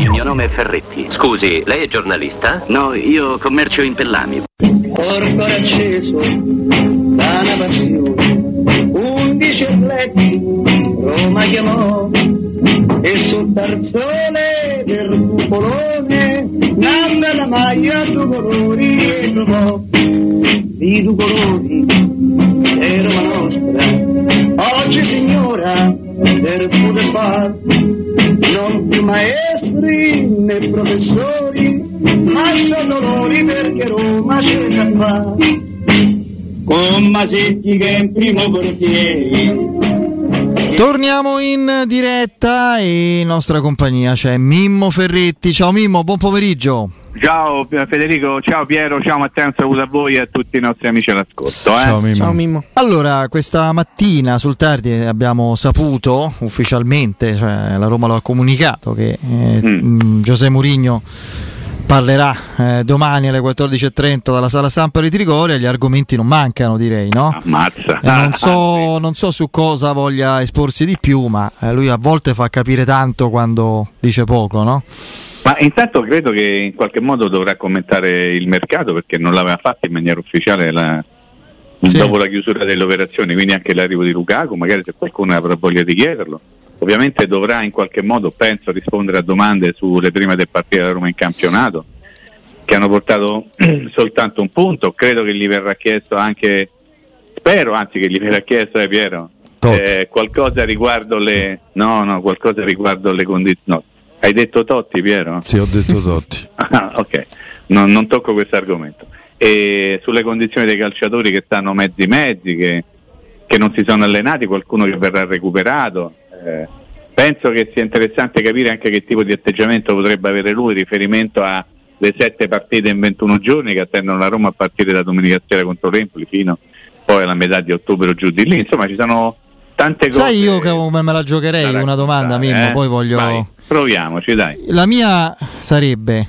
Il mio nome è Ferretti. Scusi, lei è giornalista? No, io commercio in pellami. Corpo acceso da una passione, undici atleti Roma chiamò e sul tarzone del cupolone nanna la maglia due colori e trovò i due colori e Roma nostra oggi signora del poter far non più maestri né professori ma sono loro perché Roma c'è già fa con Masetti che è in primo portiere Torniamo in diretta e in nostra compagnia c'è Mimmo Ferretti. Ciao Mimmo, buon pomeriggio. Ciao Federico, ciao Piero, ciao Matteo, un saluto a voi e a tutti i nostri amici all'ascolto. Eh? Ciao, Mimmo. ciao Mimmo. Allora, questa mattina sul tardi abbiamo saputo ufficialmente, cioè la Roma lo ha comunicato, che eh, mm. Giuseppe Mourinho parlerà eh, domani alle 14.30 dalla sala stampa di Trigoria, gli argomenti non mancano direi, no? Ammazza. Eh, non, so, non, so, su cosa voglia esporsi di più, ma eh, lui a volte fa capire tanto quando dice poco, no? Ma intanto credo che in qualche modo dovrà commentare il mercato perché non l'aveva fatto in maniera ufficiale la, sì. dopo la chiusura delle operazioni, quindi anche l'arrivo di Lukaku, magari se qualcuno avrà voglia di chiederlo ovviamente dovrà in qualche modo, penso, rispondere a domande sulle prime del partite della Roma in campionato, che hanno portato soltanto un punto, credo che gli verrà chiesto anche, spero anzi che gli verrà chiesto eh, Piero, eh, qualcosa riguardo le, no, no, qualcosa riguardo le condizioni. No. Hai detto Totti Piero? Sì, ho detto Totti. ah, ok, non, non tocco questo argomento. E sulle condizioni dei calciatori che stanno mezzi mezzi, che, che non si sono allenati, qualcuno che verrà recuperato, eh, penso che sia interessante capire anche che tipo di atteggiamento potrebbe avere lui riferimento alle sette partite in 21 giorni che attendono la Roma a partire da domenica sera contro l'Empoli fino poi alla metà di ottobre o giù di lì. Insomma, ci sono tante cose. Sai io come me la giocherei una domanda, Mimmo, eh? poi voglio... Vai, proviamoci, dai. La mia sarebbe,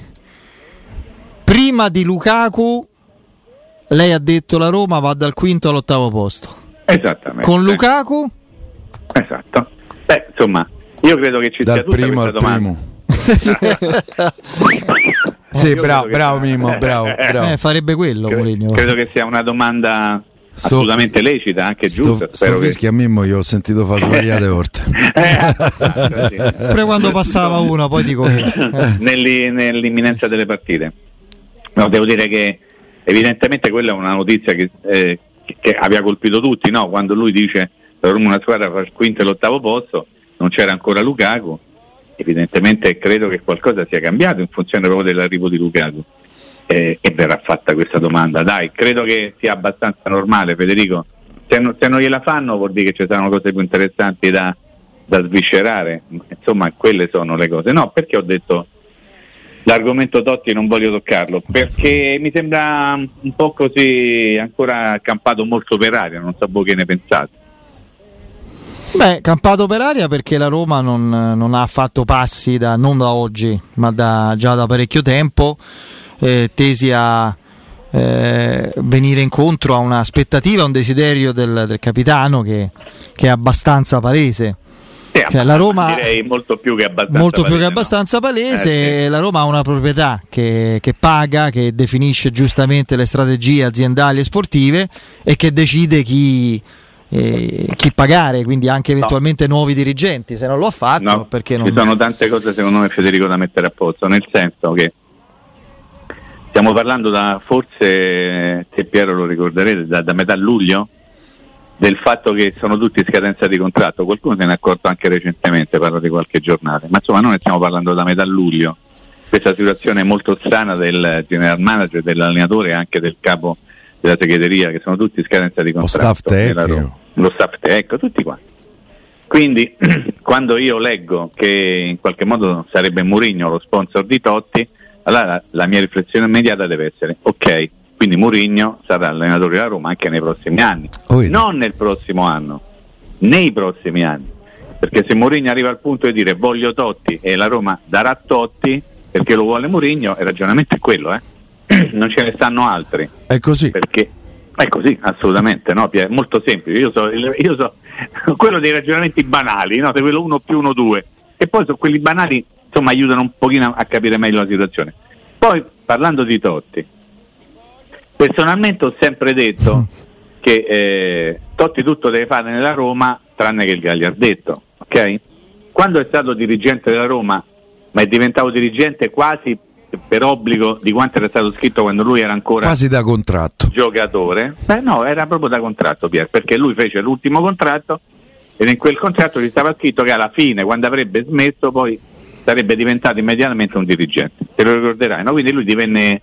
prima di Lukaku, lei ha detto la Roma va dal quinto all'ottavo posto. Esattamente. Con Lukaku? Esatto. Beh, insomma, io credo che ci Dal sia tutta primo questa al domanda. primo. sì, bravo, bravo Mimmo, bravo. bravo. Eh, farebbe quello, credo, Mourinho. credo che sia una domanda sto, assolutamente lecita, anche giusta. Sto, sto fischi a Mimmo io ho sentito fare svariate volte. eh, Pure quando passava uno, poi dico Nelli, nell'imminenza delle partite. No, devo dire che evidentemente quella è una notizia che, eh, che aveva colpito tutti, no? quando lui dice la Roma una squadra fra il quinto e l'ottavo posto, non c'era ancora Lukaku, evidentemente credo che qualcosa sia cambiato in funzione proprio dell'arrivo di Lukaku eh, e verrà fatta questa domanda. Dai, credo che sia abbastanza normale Federico, se non, se non gliela fanno vuol dire che ci saranno cose più interessanti da, da sviscerare, insomma quelle sono le cose. No, perché ho detto l'argomento Totti non voglio toccarlo perché mi sembra un po' così ancora accampato molto per aria, non so voi che ne pensate. Beh, campato per aria perché la Roma non, non ha fatto passi da, non da oggi, ma da, già da parecchio tempo, eh, tesi a eh, venire incontro a un'aspettativa, a un desiderio del, del capitano che, che, è abbastanza palese. Cioè, la Roma direi molto più che abbastanza molto palese, che abbastanza palese. Eh, sì. La Roma ha una proprietà che, che, paga, che definisce giustamente le strategie aziendali e sportive e che decide chi, eh, chi pagare, quindi anche eventualmente no. nuovi dirigenti. Se non lo ha fatto, no, perché non. Ci sono tante cose secondo me Federico da mettere a posto, nel senso che Stiamo parlando da forse, se Piero lo ricorderete, da, da metà luglio del fatto che sono tutti in scadenza di contratto, qualcuno se ne è accorto anche recentemente, parlo di qualche giornata, ma insomma noi ne stiamo parlando da metà luglio, questa situazione molto strana del general manager, dell'allenatore e anche del capo della segreteria che sono tutti in scadenza di contratto. Staff tecnico. Lo staff tecnico, tutti quanti. Quindi quando io leggo che in qualche modo sarebbe Murigno lo sponsor di Totti, allora la mia riflessione immediata deve essere, ok, quindi Mourinho sarà allenatore della Roma anche nei prossimi anni, oh, non nel prossimo anno, nei prossimi anni. Perché se Mourinho arriva al punto di dire voglio Totti e la Roma darà Totti perché lo vuole Mourinho, il ragionamento è quello, eh? non ce ne stanno altri. È così. Perché è così, assolutamente, no? È molto semplice. Io so, io so quello dei ragionamenti banali, no? quello 1 più 1 2. E poi su quelli banali insomma aiutano un pochino a capire meglio la situazione. Poi parlando di Totti, personalmente ho sempre detto che eh, Totti tutto deve fare nella Roma tranne che il Gagliardetto, ok? Quando è stato dirigente della Roma, ma è diventato dirigente quasi per obbligo di quanto era stato scritto quando lui era ancora quasi da contratto giocatore, beh no, era proprio da contratto Pier, perché lui fece l'ultimo contratto ed in quel contratto gli stava scritto che alla fine, quando avrebbe smesso, poi sarebbe diventato immediatamente un dirigente, te lo ricorderai, no? quindi lui divenne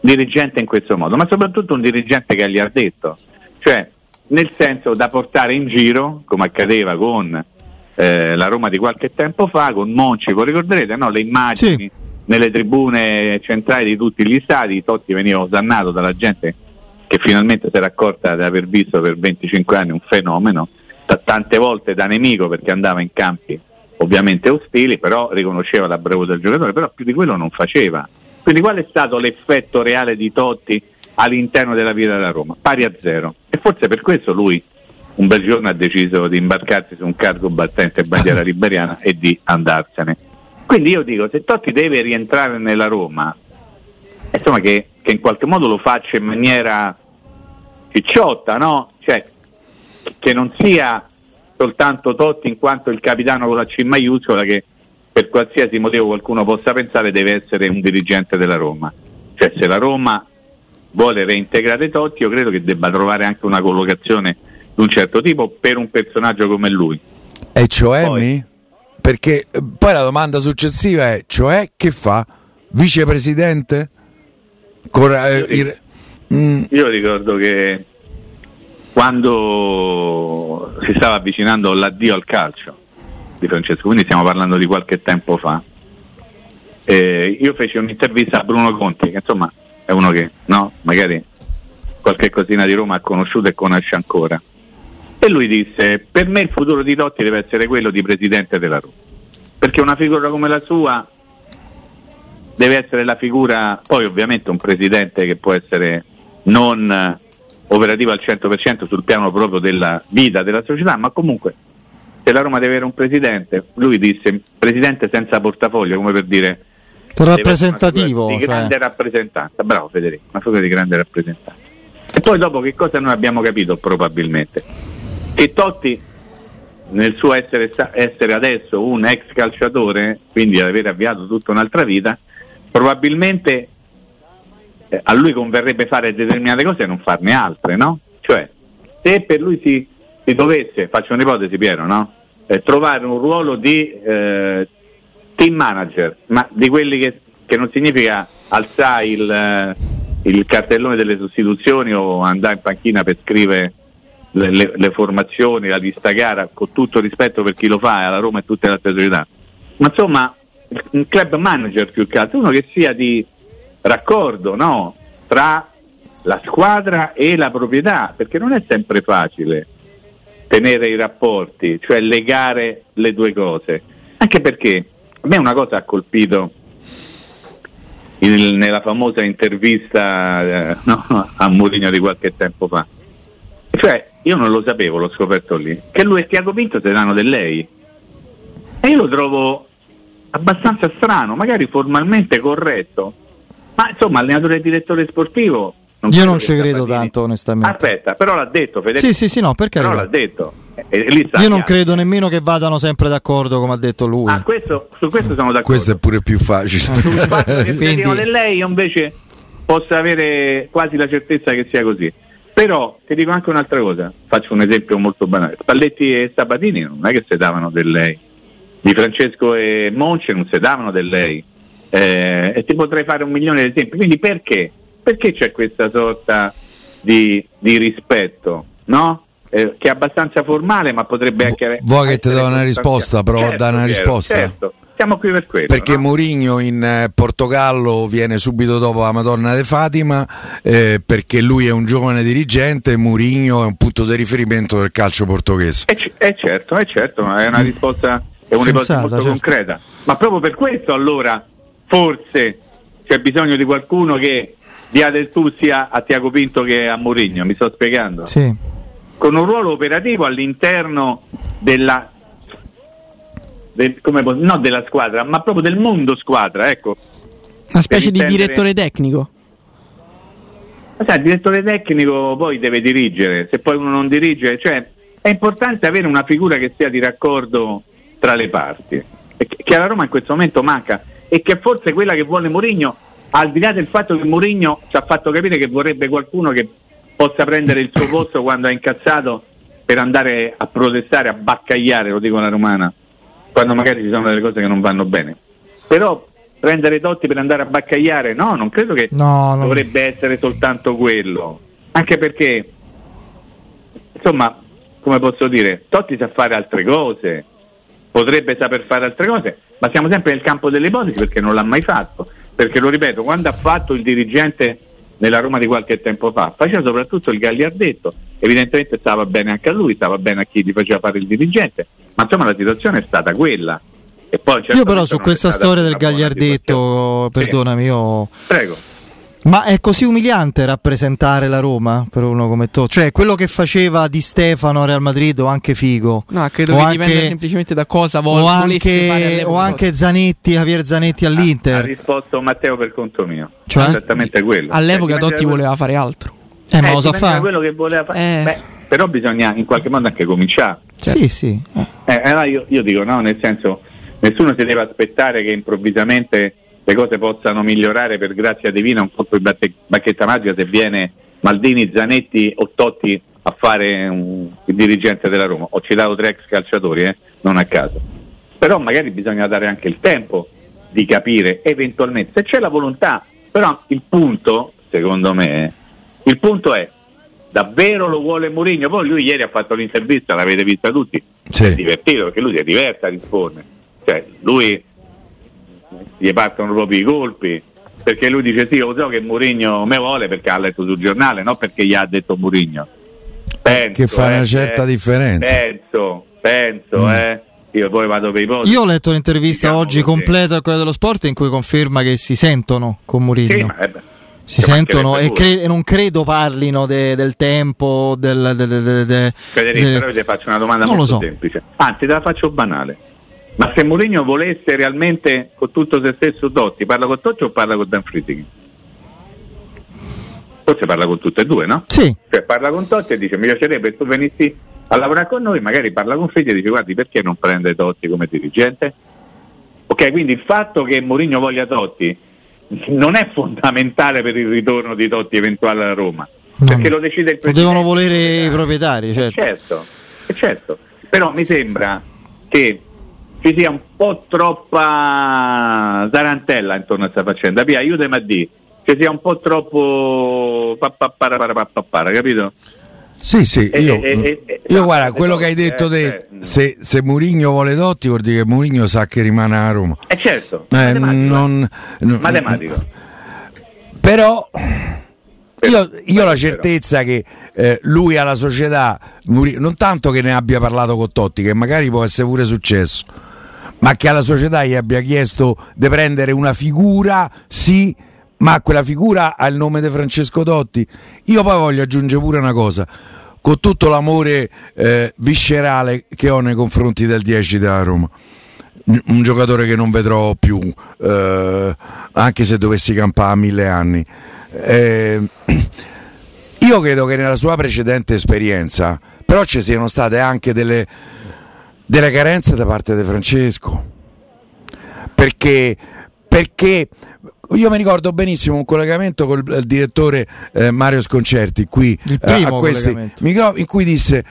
dirigente in questo modo, ma soprattutto un dirigente che gli ha detto, cioè nel senso da portare in giro, come accadeva con eh, la Roma di qualche tempo fa, con Monci, voi ricorderete no? le immagini sì. Nelle tribune centrali di tutti gli stati, Totti veniva osannato dalla gente che finalmente si era accorta di aver visto per 25 anni un fenomeno, t- tante volte da nemico perché andava in campi ovviamente ostili, però riconosceva la bravura del giocatore, però più di quello non faceva. Quindi qual è stato l'effetto reale di Totti all'interno della vita della Roma? Pari a zero. E forse per questo lui un bel giorno ha deciso di imbarcarsi su un cargo battente bandiera liberiana e di andarsene. Quindi io dico, se Totti deve rientrare nella Roma, insomma che, che in qualche modo lo faccia in maniera cicciotta, no? Cioè, che non sia soltanto Totti in quanto il capitano con la C maiuscola che per qualsiasi motivo qualcuno possa pensare deve essere un dirigente della Roma. Cioè se la Roma vuole reintegrare Totti io credo che debba trovare anche una collocazione di un certo tipo per un personaggio come lui. E cioè poi, Perché eh, poi la domanda successiva è, cioè che fa? Vicepresidente? Cor- io, il... mm. io ricordo che quando si stava avvicinando l'addio al calcio di Francesco, quindi stiamo parlando di qualche tempo fa. Eh, io feci un'intervista a Bruno Conti, che insomma è uno che no, magari qualche cosina di Roma ha conosciuto e conosce ancora. E lui disse: Per me il futuro di Totti deve essere quello di presidente della Roma. Perché una figura come la sua deve essere la figura, poi ovviamente un presidente che può essere non operativa al 100% sul piano proprio della vita della società, ma comunque se la Roma deve avere un presidente, lui disse presidente senza portafoglio, come per dire rappresentativo di grande cioè. rappresentanza, bravo Federico, una figura di grande rappresentanza. E poi dopo che cosa noi abbiamo capito probabilmente? Che Totti nel suo essere, essere adesso un ex calciatore, quindi aver avviato tutta un'altra vita, probabilmente eh, a lui converrebbe fare determinate cose e non farne altre, no? Cioè, se per lui si, si dovesse, faccio un'ipotesi Piero, no? Eh, trovare un ruolo di eh, team manager, ma di quelli che, che non significa alzare il, eh, il, cartellone delle sostituzioni o andare in panchina per scrivere le, le, le, formazioni, la lista gara, con tutto rispetto per chi lo fa, alla Roma e tutte le altre società. Ma insomma, un club manager più che altro, uno che sia di raccordo no? tra la squadra e la proprietà, perché non è sempre facile tenere i rapporti, cioè legare le due cose. Anche perché a me una cosa ha colpito il, nella famosa intervista eh, no, a Mourinho di qualche tempo fa. Cioè, io non lo sapevo, l'ho scoperto lì, che lui e Tiago Pinto si danno del lei. E io lo trovo abbastanza strano, magari formalmente corretto, ma insomma allenatore e direttore sportivo non Io non ci credo tanto, onestamente. Aspetta, però l'ha detto Federico. Sì, sì, sì, no, perché? Però l'ha detto. Io non credo nemmeno che vadano sempre d'accordo, come ha detto lui. Ah, questo, su questo sono d'accordo. Questo è pure più facile. Sul fatto che Quindi... lei, io invece possa avere quasi la certezza che sia così. Però ti dico anche un'altra cosa, faccio un esempio molto banale. Spalletti e Sabatini non è che si davano del lei. Di Francesco e Monce non si davano del lei. Eh, e ti potrei fare un milione di esempi. Quindi perché? perché c'è questa sorta di, di rispetto, no? Eh, che è abbastanza formale, ma potrebbe anche. Vuoi che ti do una risposta? Provo certo, a dare una risposta. Certo. Siamo qui per quello. Perché no? Mourinho in eh, Portogallo viene subito dopo la Madonna de Fatima, eh, perché lui è un giovane dirigente e Mourinho è un punto di riferimento del calcio portoghese. È, c- è certo, è certo, è una risposta, è una risposta molto certo. concreta. Ma proprio per questo allora forse c'è bisogno di qualcuno che dia del tu sia a Tiago Pinto che a Mourinho, mi sto spiegando? Sì. Con un ruolo operativo all'interno della del, come, no della squadra, ma proprio del mondo squadra, ecco. Una specie di direttore tecnico. Sai, il direttore tecnico poi deve dirigere, se poi uno non dirige, cioè è importante avere una figura che sia di raccordo tra le parti, che alla Roma in questo momento manca e che forse quella che vuole Mourinho al di là del fatto che Mourinho ci ha fatto capire che vorrebbe qualcuno che possa prendere il suo posto quando è incazzato per andare a protestare, a baccagliare, lo dico alla romana, quando magari ci sono delle cose che non vanno bene. Però prendere Totti per andare a baccagliare, no, non credo che no, dovrebbe non... essere soltanto quello. Anche perché, insomma, come posso dire, Totti sa fare altre cose, potrebbe saper fare altre cose, ma siamo sempre nel campo delle ipotesi perché non l'ha mai fatto perché lo ripeto, quando ha fatto il dirigente nella Roma di qualche tempo fa, faceva soprattutto il gagliardetto, evidentemente stava bene anche a lui, stava bene a chi gli faceva fare il dirigente, ma insomma la situazione è stata quella. io però su questa storia del gagliardetto, perdonami, io... Prego ma è così umiliante rappresentare la Roma per uno come te? Cioè, quello che faceva Di Stefano a Real Madrid o anche Figo? No, credo o che anche, dipenda semplicemente da cosa vuole o anche, o anche Zanetti, Javier Zanetti all'Inter. Ha, ha risposto Matteo per conto mio. Cioè? Esattamente quello. All'epoca cioè, Totti voleva fare altro. Eh, ma eh, lo sa fare. quello che voleva fare. Eh. Beh, però bisogna in qualche modo anche cominciare. Certo. Sì, sì. Eh, allora io, io dico, no, nel senso, nessuno si deve aspettare che improvvisamente le cose possano migliorare per grazia divina un po' di bacchetta magica se viene Maldini, Zanetti o Totti a fare un, il dirigente della Roma. Ho citato tre ex calciatori, eh? non a caso. Però magari bisogna dare anche il tempo di capire eventualmente se c'è la volontà. Però il punto, secondo me, il punto è davvero lo vuole Mourinho? Poi lui ieri ha fatto l'intervista, l'avete vista tutti, sì. è divertito perché lui si è diverso a rispondere. Cioè, lui gli partono proprio i colpi perché lui dice sì, lo so che Mourinho me vuole perché ha letto sul giornale, non perché gli ha detto Mourinho. Penso, che fa eh, una certa eh, differenza. Penso, penso, mm. eh. Io poi vado per i posti. Io ho letto l'intervista diciamo oggi così. completa al Corriere dello Sport in cui conferma che si sentono con Mourinho. Sì, ma, eh, si sentono e, cre- non credo parlino de- del tempo del, de- de- de- Federico, però ti faccio una domanda molto so. semplice. Anzi, te la faccio banale ma se Mourinho volesse realmente con tutto se stesso Dotti, parla con Totti o parla con Dan Friedrich? Forse parla con tutte e due, no? Sì. Cioè parla con Totti e dice mi piacerebbe che tu venissi a lavorare con noi, magari parla con Friedrich e dice guardi perché non prende Totti come dirigente? Ok, quindi il fatto che Mourinho voglia Totti non è fondamentale per il ritorno di Totti eventuale alla Roma, no. perché lo decide il presidente. Lo devono volere i proprietari, certo. Certo, certo. Però mi sembra che ci sia un po' troppa tarantella intorno a questa faccenda. Pia, aiutami a dire, ci sia un po' troppo pappara, pappara, capito? Sì, sì, io, e, e, e, io guarda, quello che hai detto te, eh, se, se Murigno vuole Dotti vuol dire che Murigno sa che rimane a Roma. Eh certo, eh, matematico. Non, non, matematico. Però io, io ho la certezza che eh, lui alla società, non tanto che ne abbia parlato con Totti, che magari può essere pure successo, ma che alla società gli abbia chiesto di prendere una figura, sì, ma quella figura ha il nome di Francesco Totti. Io poi voglio aggiungere pure una cosa, con tutto l'amore eh, viscerale che ho nei confronti del 10 della Roma. Un giocatore che non vedrò più, eh, anche se dovessi campare a mille anni. Eh, io credo che nella sua precedente esperienza, però ci siano state anche delle, delle carenze da parte di Francesco. Perché, perché io mi ricordo benissimo un collegamento con il direttore eh, Mario Sconcerti qui eh, a questi, in cui disse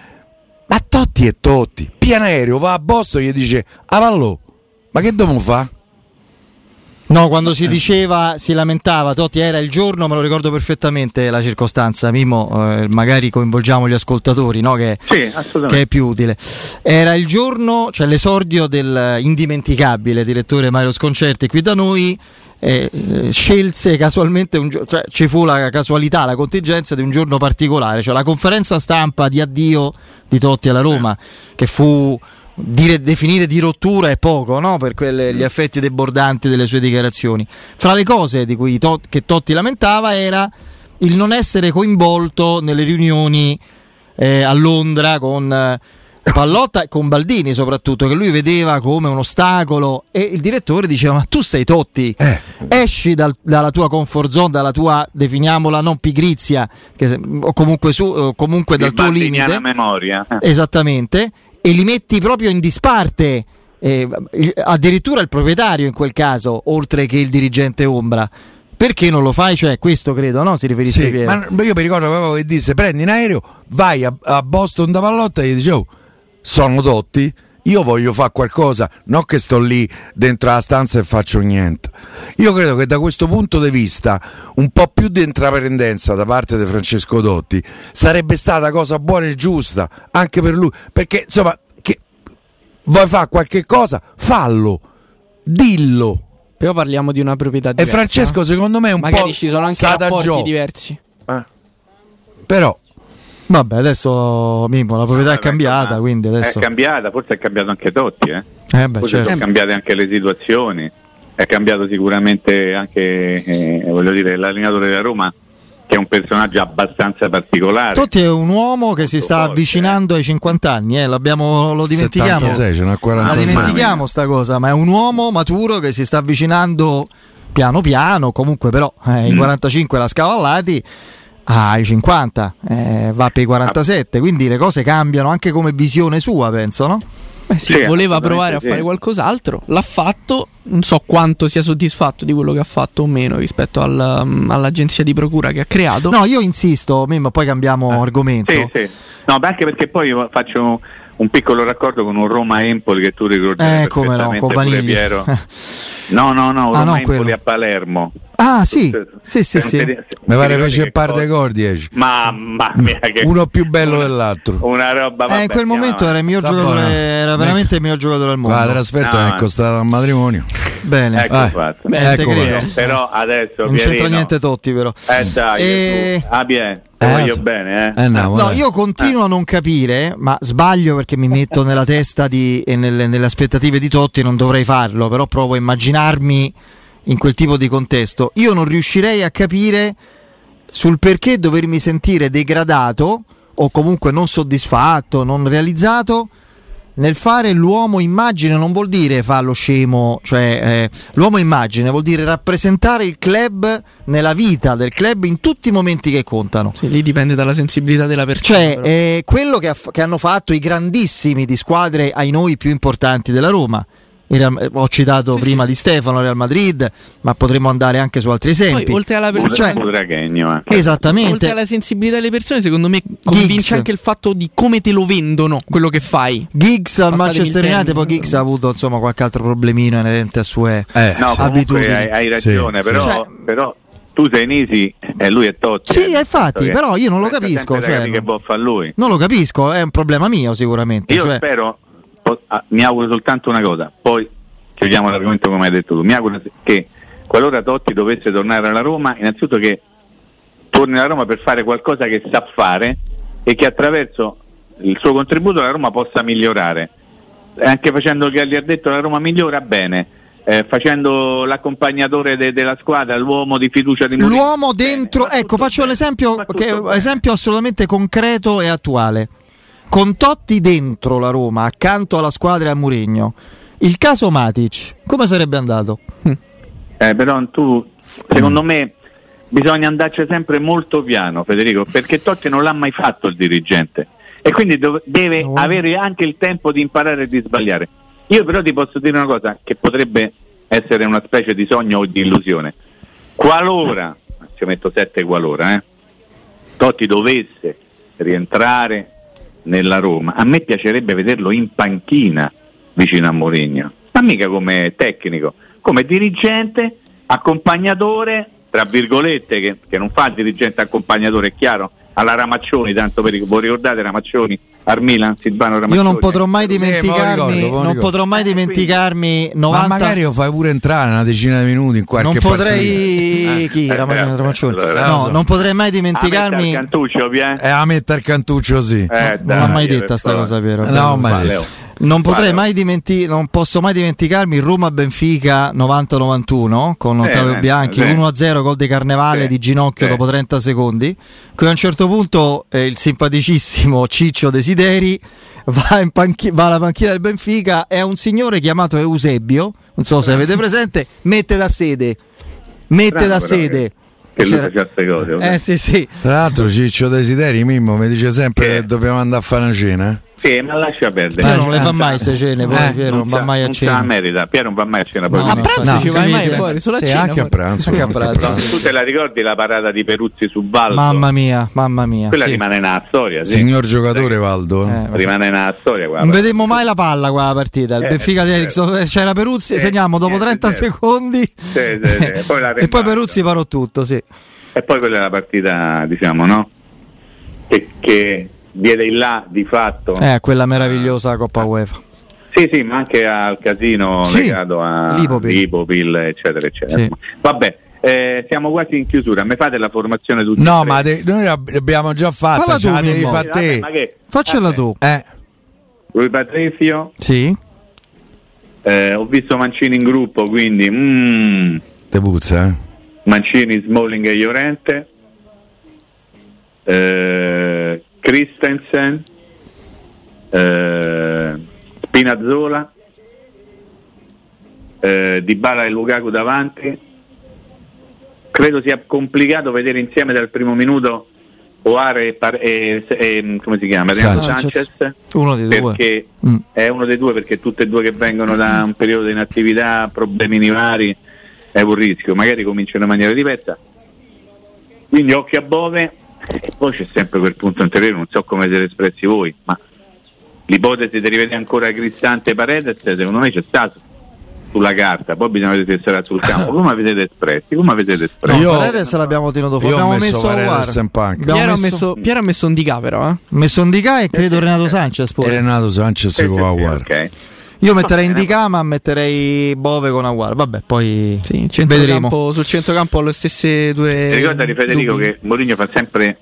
ma Totti è Totti Pianaereo va a Boston e gli dice Avallò ma che dobbiamo fare? No, quando si diceva, si lamentava, Totti era il giorno, me lo ricordo perfettamente la circostanza, Mimo, eh, magari coinvolgiamo gli ascoltatori, no? che, sì, che, è più utile. Era il giorno, cioè l'esordio del indimenticabile direttore Mario Sconcerti qui da noi, eh, scelse casualmente un giorno, cioè ci fu la casualità, la contingenza di un giorno particolare, cioè la conferenza stampa di addio di Totti alla Roma, che fu dire, definire di rottura è poco no? per quelle, gli effetti debordanti delle sue dichiarazioni. Fra le cose di cui Tot, che Totti lamentava era il non essere coinvolto nelle riunioni eh, a Londra con eh, Pallotta con Baldini soprattutto, che lui vedeva come un ostacolo e il direttore diceva ma tu sei Totti, eh. esci dal, dalla tua comfort zone, dalla tua, definiamola, non pigrizia, che, o comunque, su, o comunque dal tuo limite. memoria. Esattamente e li metti proprio in disparte. Eh, addirittura il proprietario in quel caso, oltre che il dirigente ombra. Perché non lo fai? Cioè, questo credo, no? Si riferisce sì, a Ma io mi ricordo che disse: prendi in aereo, vai a, a Boston da Pallotta e gli dice: Oh, sono dotti. Io voglio fare qualcosa, non che sto lì dentro la stanza e faccio niente. Io credo che da questo punto di vista un po' più di intraprendenza da parte di Francesco Dotti sarebbe stata cosa buona e giusta anche per lui, perché insomma, che vuoi fare qualche cosa, fallo, dillo. Però parliamo di una proprietà diversa. E Francesco secondo me è un Magari po' ci sono anche rapporti diversi. Eh. Però Vabbè, adesso Mimmo, la proprietà no, è cambiata, quindi adesso... È cambiata, forse è cambiato anche Totti, eh? eh beh, forse certo. sono cambiate anche le situazioni, è cambiato sicuramente anche, eh, voglio dire, l'allenatore della Roma che è un personaggio abbastanza particolare. Totti è un uomo che si sta forte, avvicinando eh. ai 50 anni, eh, l'abbiamo, lo dimentichiamo. 76, ce n'ha 40 La dimentichiamo sta cosa, ma è un uomo maturo che si sta avvicinando piano piano, comunque però eh, mm. i 45 l'ha scavallati ai 50, eh, va per i 47, quindi le cose cambiano anche come visione sua, penso, no? Eh sì, sì, voleva provare a sì. fare qualcos'altro, l'ha fatto, non so quanto sia soddisfatto di quello che ha fatto o meno rispetto al, um, all'agenzia di procura che ha creato. No, io insisto, Mimmo, poi cambiamo eh. argomento. Sì, sì. No, anche perché poi faccio un piccolo raccordo con un Roma-Empoli che tu ricordi eh, come no, con Piero. No, no, no, ah, Roma-Empoli a Palermo. Ah, sì, sì, sì, sì. Mi pare fece il par dei cordi. Mamma mia, che uno più bello dell'altro. Una roba eh, in quel momento era il mio giocatore, era veramente il mio giocatore al mondo. La trasferta no, è costata un matrimonio. Bene, ecco fatto. Beh, ecco credo. Eh, però adesso non c'entra niente Totti, però. Eh dai, e... ah, bien. Eh, voglio so. bene, eh. eh no, no, io continuo a non capire, ma sbaglio perché mi metto nella testa di, e nelle, nelle aspettative di Totti, non dovrei farlo, però provo a immaginarmi in quel tipo di contesto. Io non riuscirei a capire sul perché dovermi sentire degradato o comunque non soddisfatto, non realizzato nel fare l'uomo immagine non vuol dire fa lo scemo, cioè eh, l'uomo immagine vuol dire rappresentare il club nella vita del club in tutti i momenti che contano. Sì, lì dipende dalla sensibilità della persona. Cioè, eh, quello che, ha, che hanno fatto i grandissimi di squadre ai noi più importanti della Roma Real, ho citato sì, prima sì. di Stefano, Real Madrid, ma potremmo andare anche su altri esempi. Poi, oltre alla persona, cioè, esattamente. Oltre alla sensibilità delle persone, secondo me convince Giggs. anche il fatto di come te lo vendono quello che fai. Giggs al Manchester United, poi Giggs ha avuto insomma qualche altro problemino inerente a sue eh, no, abitudini. Hai, hai ragione, sì, però, cioè, però tu sei Nisi e lui è Totti. Sì, eh, infatti, però io non lo capisco. Cioè, che fare lui. Non lo capisco, è un problema mio sicuramente. Io cioè... spero, Ah, mi auguro soltanto una cosa, poi chiudiamo l'argomento come hai detto tu, mi auguro che qualora Totti dovesse tornare alla Roma, innanzitutto che torni alla Roma per fare qualcosa che sa fare e che attraverso il suo contributo la Roma possa migliorare. Anche facendo il che ha detto la Roma migliora bene. Eh, facendo l'accompagnatore de- della squadra, l'uomo di fiducia di Mourinho. L'uomo dentro, Bene, ecco, faccio bene, che, bene. esempio assolutamente concreto e attuale. Con Totti dentro la Roma, accanto alla squadra e a Mourinho, il caso Matic, come sarebbe andato? Eh, però tu, secondo me, bisogna andarci sempre molto piano, Federico, perché Totti non l'ha mai fatto il dirigente e quindi dov- deve No. avere anche il tempo di imparare e di sbagliare. Io però ti posso dire una cosa che potrebbe essere una specie di sogno o di illusione. Qualora, ci metto sette qualora, eh, Totti dovesse rientrare nella Roma, a me piacerebbe vederlo in panchina vicino a Mourinho, ma mica come tecnico, come dirigente, accompagnatore, tra virgolette, che, che non fa il dirigente accompagnatore, è chiaro, alla Ramaccioni, tanto per voi ricordate Ramaccioni, al Milan, Silvano Ramaccioni. Io non potrò mai Sì, dimenticarmi, me lo ricordo, non potrò mai dimenticarmi 90 Ma magari lo fai pure entrare una decina di minuti in qualche non potrei chi Eh, Rama- eh, Ramaccioni? allora, no, non potrei mai Ah, dimenticarmi metta il Cantuccio, Pie? Eh, a mettere il cantuccio sì. Eh, non l'ha mai detta sta cosa Piero No, ma Vale, detto. oh. Non potrei oh. mai dimenticarmi, non posso mai dimenticarmi il Roma Benfica 90-91 con Eh, Ottavio eh, Bianchi, sì. 1-0 gol di Carnevale Sì, di ginocchio dopo 30 secondi. Qui a un certo punto eh, il simpaticissimo Ciccio Desideri va, in panchi- va alla panchina del Benfica e un signore chiamato Eusebio, non so se avete presente, mette da sede. Mette Strano da sede. Che lui faceva queste cose. Eh sì sì. Tra l'altro Ciccio Desideri Mimmo mi dice sempre Che? che dobbiamo andare a fare una cena. Sì, ma lascia perdere. Piero non le fa mai queste cene, poi Eh, Piero non va mai a non cena. merita. Piero non va mai a cena. No, A pranzo No, ci vai mai fuori? Solo a Sì, cena? anche a pranzo. Anche a pranzo, No, sì. Tu te la ricordi la parata di Peruzzi su Baldo? Mamma mia, mamma mia. Quella sì. rimane nella storia, sì. Signor giocatore Valdo. Eh, vabbè. Rimane nella storia, guarda. Non vedemmo mai la palla qua la partita. Il Eh, Benfica di eh, Ericsson c'era Peruzzi, eh, segniamo dopo niente, 30 certo. secondi. Sì, sì, sì. E poi la e poi rimbalza. Peruzzi parò tutto, sì. E poi quella è la partita, diciamo, no? Che diede il là di fatto. Eh, quella meravigliosa Coppa UEFA. Sì, sì, ma anche al casino Sì, legato a Lipopil. Lipopil, eccetera, eccetera. Sì. Vabbè, eh, siamo quasi in chiusura. Mi fate la formazione tutti No, ma de- noi l'abbiamo già fatta, Falla tu, la devi fare Vabbè, te. che? Faccela Vabbè, tu. Eh, Rui Patrizio, Sì. eh, ho visto Mancini in gruppo, quindi mm, te puzza, eh? Mancini, Smalling e Llorente, eh, Christensen, eh, Spinazzola, eh, Dybala e Lukaku davanti. Credo sia complicato vedere insieme dal primo minuto Oare e, Par- e- e- come si chiama? Renato Sanchez. Sanchez. Uno dei due. Perché Mm. è uno dei due perché tutte e due che vengono da un periodo di inattività, problemini vari, è un rischio, magari cominciano in maniera diversa. Quindi occhio a Bove e poi c'è sempre quel punto interiore, non so come siete espressi voi, ma l'ipotesi di rivedere ancora Cristante e Paredes secondo me c'è stato sulla carta, poi bisogna vedere se sarà sul campo. Come avete espressi? Come avete espressi? No, Io- Paredes l'abbiamo tenuto fuori. Abbiamo messo messo, in panca. abbiamo Piero, ha messo, messo, Piero ha messo un Dica però, eh. messo Ndika e credo Renato Sanchez E pure. Renato Sanchez sì, sì, Aguar. ok. Io metterei Va bene. Ndika ma metterei Bove con Aguar. Vabbè, poi Sì, vedremo. sul centrocampo le stesse due. Ti ricordati Federico dubbi. che Mourinho fa sempre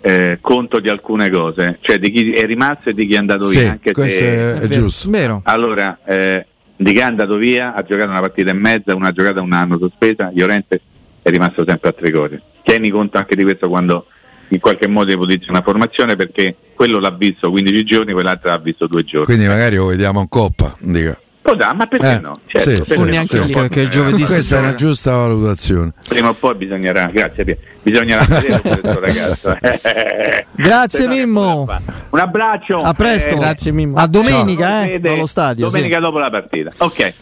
eh, conto di alcune cose, cioè di chi è rimasto e di chi è andato Sì, via. Anche questo se... è, giusto. Vero. Allora, eh, di chi è andato via, ha giocato una partita e mezza, una giocata un anno sospesa, Llorente è rimasto sempre a Trigoria. Tieni conto anche di questo quando in qualche modo ipotizzi una formazione perché quello l'ha visto 15 giorni, quell'altro l'ha visto due giorni. Quindi magari lo vediamo in coppa. Dica. Dare, ma perché Eh, no? Certo, sì, perché sì, no? poi Perché il bisognerà- giovedì Questa è una giusta valutazione. Prima o poi bisognerà, grazie Pier, bisognerà vedere questo ragazzo. Grazie, no, che Mimmo. Un abbraccio. A presto. Grazie, Mimmo. A domenica, Ciao. eh, allo stadio. sì. Domenica dopo la partita. Ok.